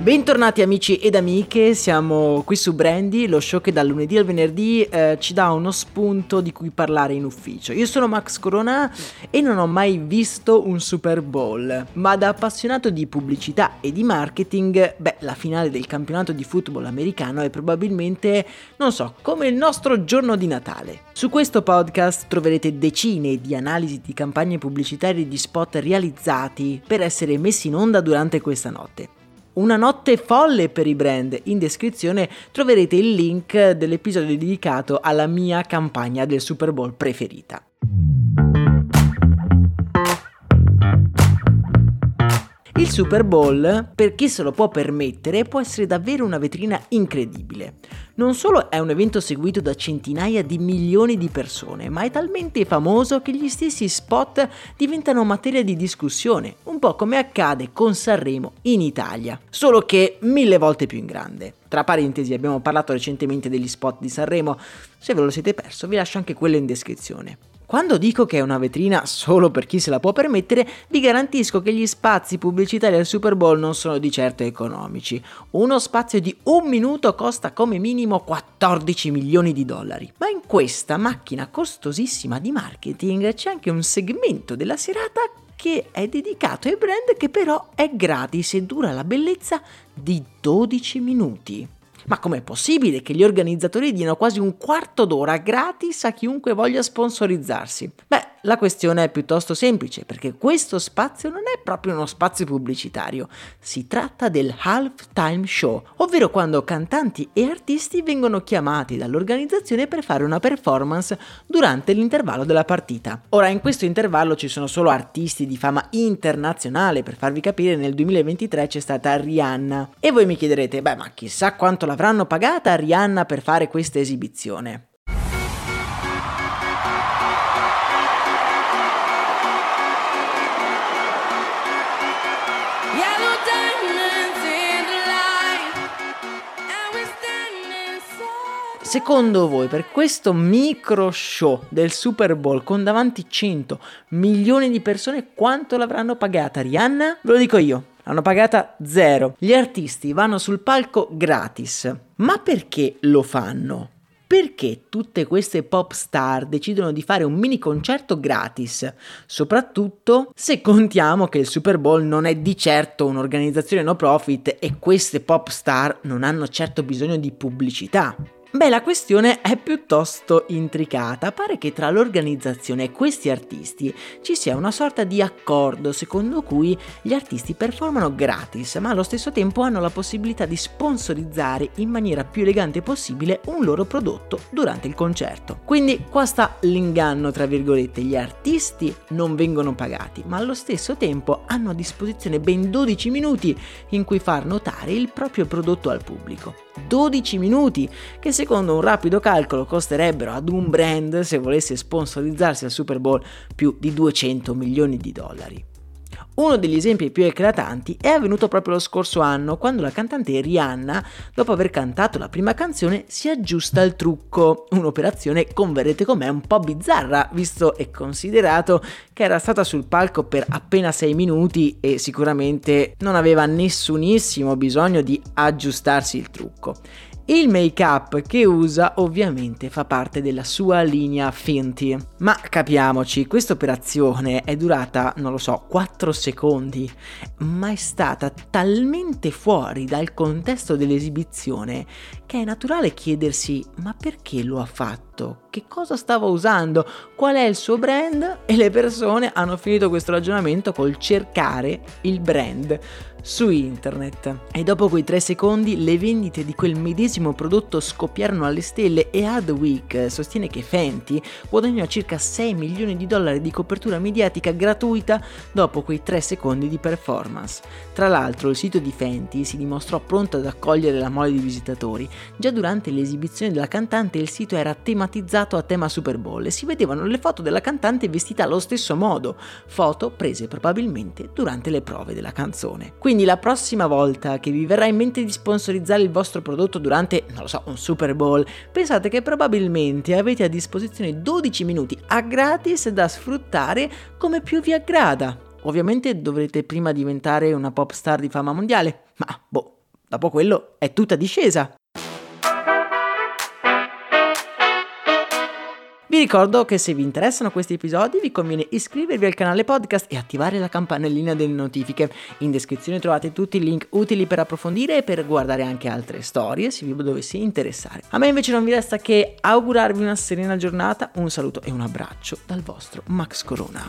Bentornati amici ed amiche, siamo qui su Brandy, lo show che dal lunedì al venerdì eh, ci dà uno spunto di cui parlare in ufficio. Io sono Max Corona e non ho mai visto un Super Bowl, ma da appassionato di pubblicità e di marketing, beh, la finale del campionato di football americano è probabilmente, non so, come il nostro giorno di Natale. Su questo podcast troverete decine di analisi di campagne pubblicitarie di spot realizzati per essere messi in onda durante questa notte. Una notte folle per i brand. In descrizione troverete il link dell'episodio dedicato alla mia campagna del Super Bowl preferita. Il Super Bowl, per chi se lo può permettere, può essere davvero una vetrina incredibile. Non solo è un evento seguito da centinaia di milioni di persone, ma è talmente famoso che gli stessi spot diventano materia di discussione, un po' come accade con Sanremo in Italia, solo che mille volte più in grande. Tra parentesi abbiamo parlato recentemente degli spot di Sanremo, se ve lo siete perso vi lascio anche quello in descrizione. Quando dico che è una vetrina solo per chi se la può permettere, vi garantisco che gli spazi pubblicitari al Super Bowl non sono di certo economici. Uno spazio di un minuto costa come minimo 14 milioni di dollari. Ma in questa macchina costosissima di marketing c'è anche un segmento della serata che è dedicato ai brand che però è gratis e dura la bellezza di 12 minuti. Ma com'è possibile che gli organizzatori diano quasi un quarto d'ora gratis a chiunque voglia sponsorizzarsi? Beh, la questione è piuttosto semplice perché questo spazio non è proprio uno spazio pubblicitario, si tratta del halftime show, ovvero quando cantanti e artisti vengono chiamati dall'organizzazione per fare una performance durante l'intervallo della partita. Ora in questo intervallo ci sono solo artisti di fama internazionale, per farvi capire nel 2023 c'è stata Rihanna. E voi mi chiederete, beh ma chissà quanto l'avranno pagata Rihanna per fare questa esibizione. Secondo voi, per questo micro show del Super Bowl con davanti 100 milioni di persone, quanto l'avranno pagata Rihanna? Ve lo dico io. L'hanno pagata zero. Gli artisti vanno sul palco gratis. Ma perché lo fanno? Perché tutte queste pop star decidono di fare un mini concerto gratis? Soprattutto se contiamo che il Super Bowl non è di certo un'organizzazione no profit e queste pop star non hanno certo bisogno di pubblicità. Beh, la questione è piuttosto intricata. Pare che tra l'organizzazione e questi artisti ci sia una sorta di accordo secondo cui gli artisti performano gratis, ma allo stesso tempo hanno la possibilità di sponsorizzare in maniera più elegante possibile un loro prodotto durante il concerto. Quindi qua sta l'inganno, tra virgolette, gli artisti non vengono pagati, ma allo stesso tempo hanno a disposizione ben 12 minuti in cui far notare il proprio prodotto al pubblico. 12 minuti che secondo un rapido calcolo costerebbero ad un brand, se volesse sponsorizzarsi al Super Bowl, più di 200 milioni di dollari. Uno degli esempi più eclatanti è avvenuto proprio lo scorso anno, quando la cantante Rihanna, dopo aver cantato la prima canzone, si aggiusta il trucco. Un'operazione, converrete con me, un po' bizzarra, visto e considerato che era stata sul palco per appena 6 minuti e sicuramente non aveva nessunissimo bisogno di aggiustarsi il trucco. Il make-up che usa ovviamente fa parte della sua linea Fenty. Ma capiamoci, questa operazione è durata, non lo so, 4 secondi, ma è stata talmente fuori dal contesto dell'esibizione che è naturale chiedersi ma perché lo ha fatto? Che cosa stava usando? Qual è il suo brand? E le persone hanno finito questo ragionamento col cercare il brand su internet. E dopo quei tre secondi le vendite di quel medesimo prodotto scoppiarono alle stelle e Adweek sostiene che Fenty guadagnò circa 6 milioni di dollari di copertura mediatica gratuita dopo quei tre secondi di performance. Tra l'altro il sito di Fenty si dimostrò pronto ad accogliere la mole di visitatori. Già durante l'esibizione della cantante il sito era tematizzato a tema Super Bowl e si vedevano le foto della cantante vestita allo stesso modo, foto prese probabilmente durante le prove della canzone. Quindi la prossima volta che vi verrà in mente di sponsorizzare il vostro prodotto durante, non lo so, un Super Bowl, pensate che probabilmente avete a disposizione 12 minuti a gratis da sfruttare come più vi aggrada. Ovviamente dovrete prima diventare una pop star di fama mondiale, ma boh, dopo quello è tutta discesa. Vi ricordo che se vi interessano questi episodi vi conviene iscrivervi al canale podcast e attivare la campanellina delle notifiche. In descrizione trovate tutti i link utili per approfondire e per guardare anche altre storie se vi dovesse interessare. A me invece non vi resta che augurarvi una serena giornata, un saluto e un abbraccio dal vostro Max Corona.